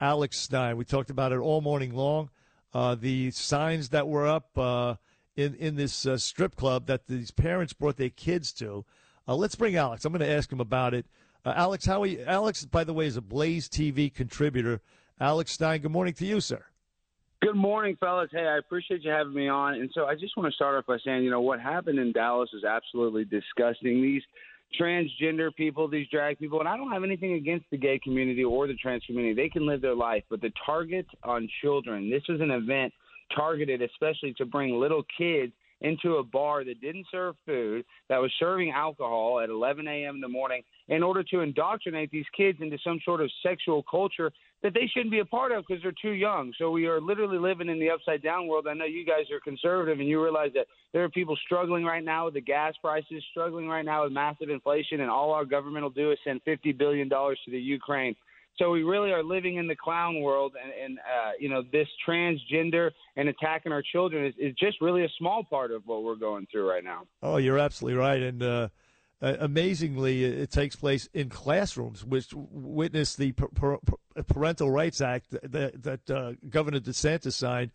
Alex Stein. We talked about it all morning long. Uh, the signs that were up uh, in in this uh, strip club that these parents brought their kids to. Uh, let's bring Alex. I'm going to ask him about it. Uh, Alex, how are you? Alex, by the way, is a Blaze TV contributor. Alex Stein, good morning to you, sir. Good morning, fellas. Hey, I appreciate you having me on. And so I just want to start off by saying, you know, what happened in Dallas is absolutely disgusting. These transgender people, these drag people, and I don't have anything against the gay community or the trans community. They can live their life, but the target on children, this was an event targeted especially to bring little kids into a bar that didn't serve food, that was serving alcohol at 11 a.m. in the morning in order to indoctrinate these kids into some sort of sexual culture that they shouldn't be a part of because they're too young. So we are literally living in the upside down world. I know you guys are conservative and you realize that there are people struggling right now with the gas prices, struggling right now with massive inflation, and all our government will do is send $50 billion to the Ukraine. So we really are living in the clown world, and, and uh, you know this transgender and attacking our children is, is just really a small part of what we're going through right now. Oh, you're absolutely right, and uh, amazingly, it takes place in classrooms, which witness the Parental Rights Act that, that uh, Governor DeSantis signed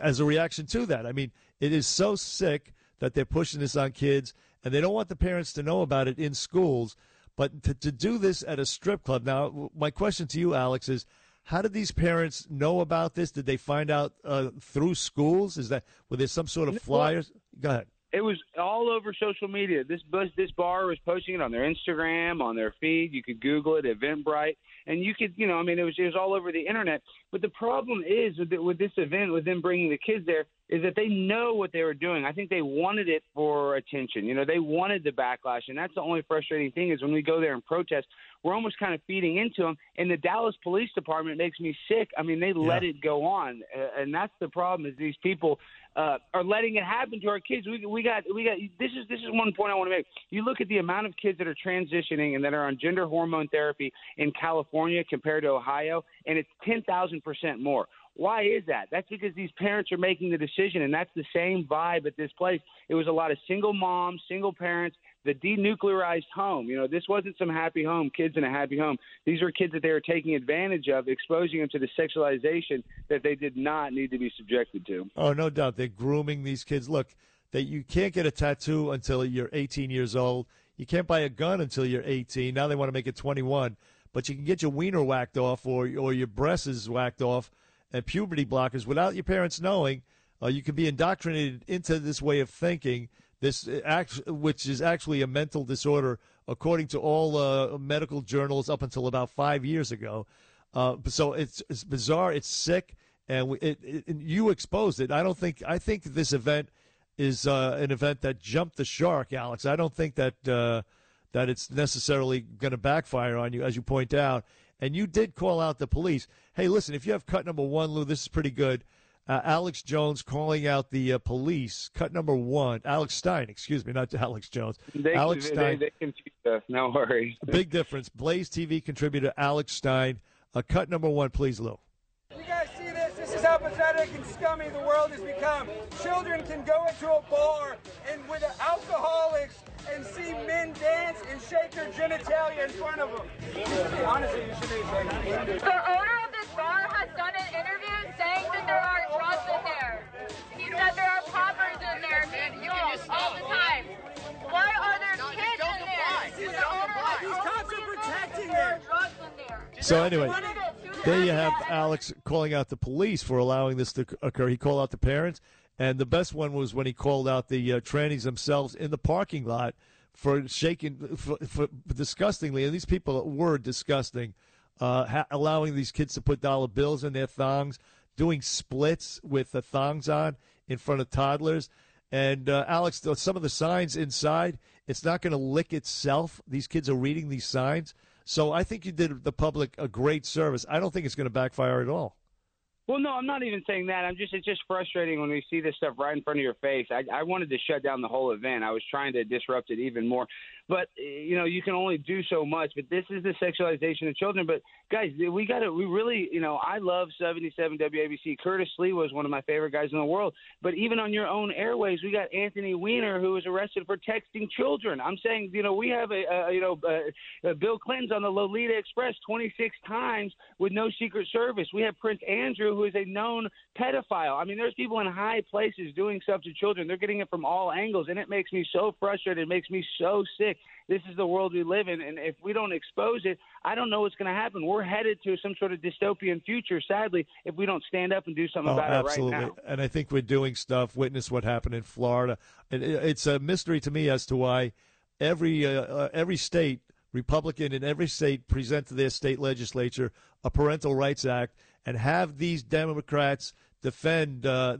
as a reaction to that. I mean, it is so sick that they're pushing this on kids, and they don't want the parents to know about it in schools. But to, to do this at a strip club. Now, my question to you, Alex, is how did these parents know about this? Did they find out uh, through schools? Is that were there some sort of flyers? Go ahead. It was all over social media. This bus, this bar was posting it on their Instagram, on their feed. You could Google it, Eventbrite, and you could, you know, I mean, it was it was all over the internet. But the problem is with the, with this event, with them bringing the kids there, is that they know what they were doing. I think they wanted it for attention. You know, they wanted the backlash, and that's the only frustrating thing is when we go there and protest, we're almost kind of feeding into them. And the Dallas Police Department makes me sick. I mean, they yeah. let it go on, and that's the problem. Is these people uh, are letting it happen to our kids? We we got we got this is this is one point I want to make. You look at the amount of kids that are transitioning and that are on gender hormone therapy in California compared to Ohio, and it's ten thousand percent more. Why is that? That's because these parents are making the decision, and that's the same vibe at this place. It was a lot of single moms, single parents, the denuclearized home. You know, this wasn't some happy home, kids in a happy home. These were kids that they were taking advantage of, exposing them to the sexualization that they did not need to be subjected to. Oh, no doubt. They're grooming these kids. Look, that you can't get a tattoo until you're 18 years old. You can't buy a gun until you're 18. Now they want to make it 21. But you can get your wiener whacked off or, or your breasts whacked off and puberty blockers without your parents knowing. Uh, you can be indoctrinated into this way of thinking, this uh, act, which is actually a mental disorder, according to all uh, medical journals up until about five years ago. Uh, so it's, it's bizarre. It's sick, and we, it, it, you exposed it. I don't think. I think this event is uh, an event that jumped the shark, Alex. I don't think that uh, that it's necessarily going to backfire on you, as you point out and you did call out the police. Hey, listen, if you have cut number one, Lou, this is pretty good. Uh, Alex Jones calling out the uh, police. Cut number one. Alex Stein, excuse me, not Alex Jones. They, Alex they, Stein. They, they confuse us. No worries. Big difference. Blaze TV contributor Alex Stein. Uh, cut number one, please, Lou. You guys see this? This is how pathetic and scummy the world has become. Children can go into a bar and with alcoholics and see men dance and shake their genitalia in front of them. Honestly, you should be ashamed. The owner of this bar So anyway, there you have Alex calling out the police for allowing this to occur. He called out the parents. And the best one was when he called out the uh, trannies themselves in the parking lot for shaking, for, for disgustingly, and these people were disgusting, uh, ha- allowing these kids to put dollar bills in their thongs, doing splits with the thongs on in front of toddlers. And uh, Alex, some of the signs inside, it's not going to lick itself. These kids are reading these signs. So I think you did the public a great service. I don't think it's going to backfire at all. Well, no, I'm not even saying that. I'm just it's just frustrating when we see this stuff right in front of your face. I, I wanted to shut down the whole event. I was trying to disrupt it even more, but you know you can only do so much. But this is the sexualization of children. But guys, we got to we really you know I love 77 WABC. Curtis Sliwa was one of my favorite guys in the world. But even on your own airways, we got Anthony Weiner who was arrested for texting children. I'm saying you know we have a, a you know uh, uh, Bill Clinton's on the Lolita Express 26 times with no Secret Service. We have Prince Andrew who is a known pedophile. I mean, there's people in high places doing stuff to children. They're getting it from all angles, and it makes me so frustrated. It makes me so sick. This is the world we live in, and if we don't expose it, I don't know what's going to happen. We're headed to some sort of dystopian future, sadly, if we don't stand up and do something oh, about absolutely. it right now. Absolutely. And I think we're doing stuff. Witness what happened in Florida. It's a mystery to me as to why every uh, uh, every state Republican in every state present to their state legislature a parental rights act and have these Democrats defend uh,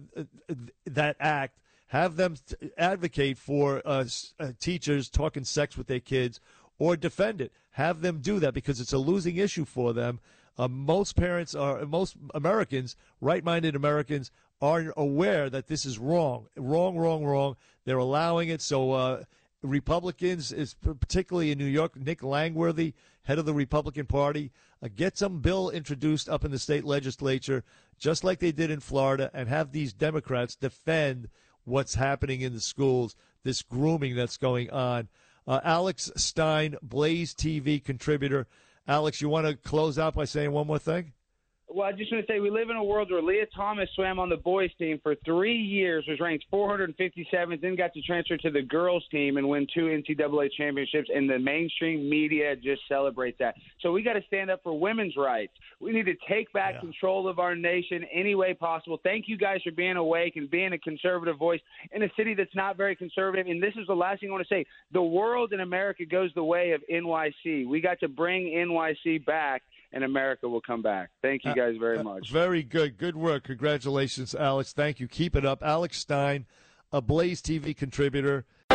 that act, have them advocate for uh, uh, teachers talking sex with their kids, or defend it. Have them do that because it's a losing issue for them. Uh, most parents are, most Americans, right-minded Americans, are aware that this is wrong, wrong, wrong, wrong. They're allowing it. So uh, Republicans, is particularly in New York, Nick Langworthy, head of the Republican Party, uh, get some bill introduced up in the state legislature, just like they did in Florida, and have these Democrats defend what's happening in the schools, this grooming that's going on. Uh, Alex Stein, Blaze TV contributor. Alex, you want to close out by saying one more thing? Well, I just want to say we live in a world where Lia Thomas swam on the boys team for three years, was ranked 457th, then got to transfer to the girls team and win two NCAA championships, and the mainstream media just celebrates that. So we got to stand up for women's rights. We need to take back yeah. control of our nation any way possible. Thank you guys for being awake and being a conservative voice in a city that's not very conservative. And this is the last thing I want to say: the world in America goes the way of NYC. We got to bring NYC back and America will come back. Thank you uh, guys very uh, much. Very good. Good work. Congratulations, Alex. Thank you. Keep it up. Alex Stein, a Blaze TV contributor.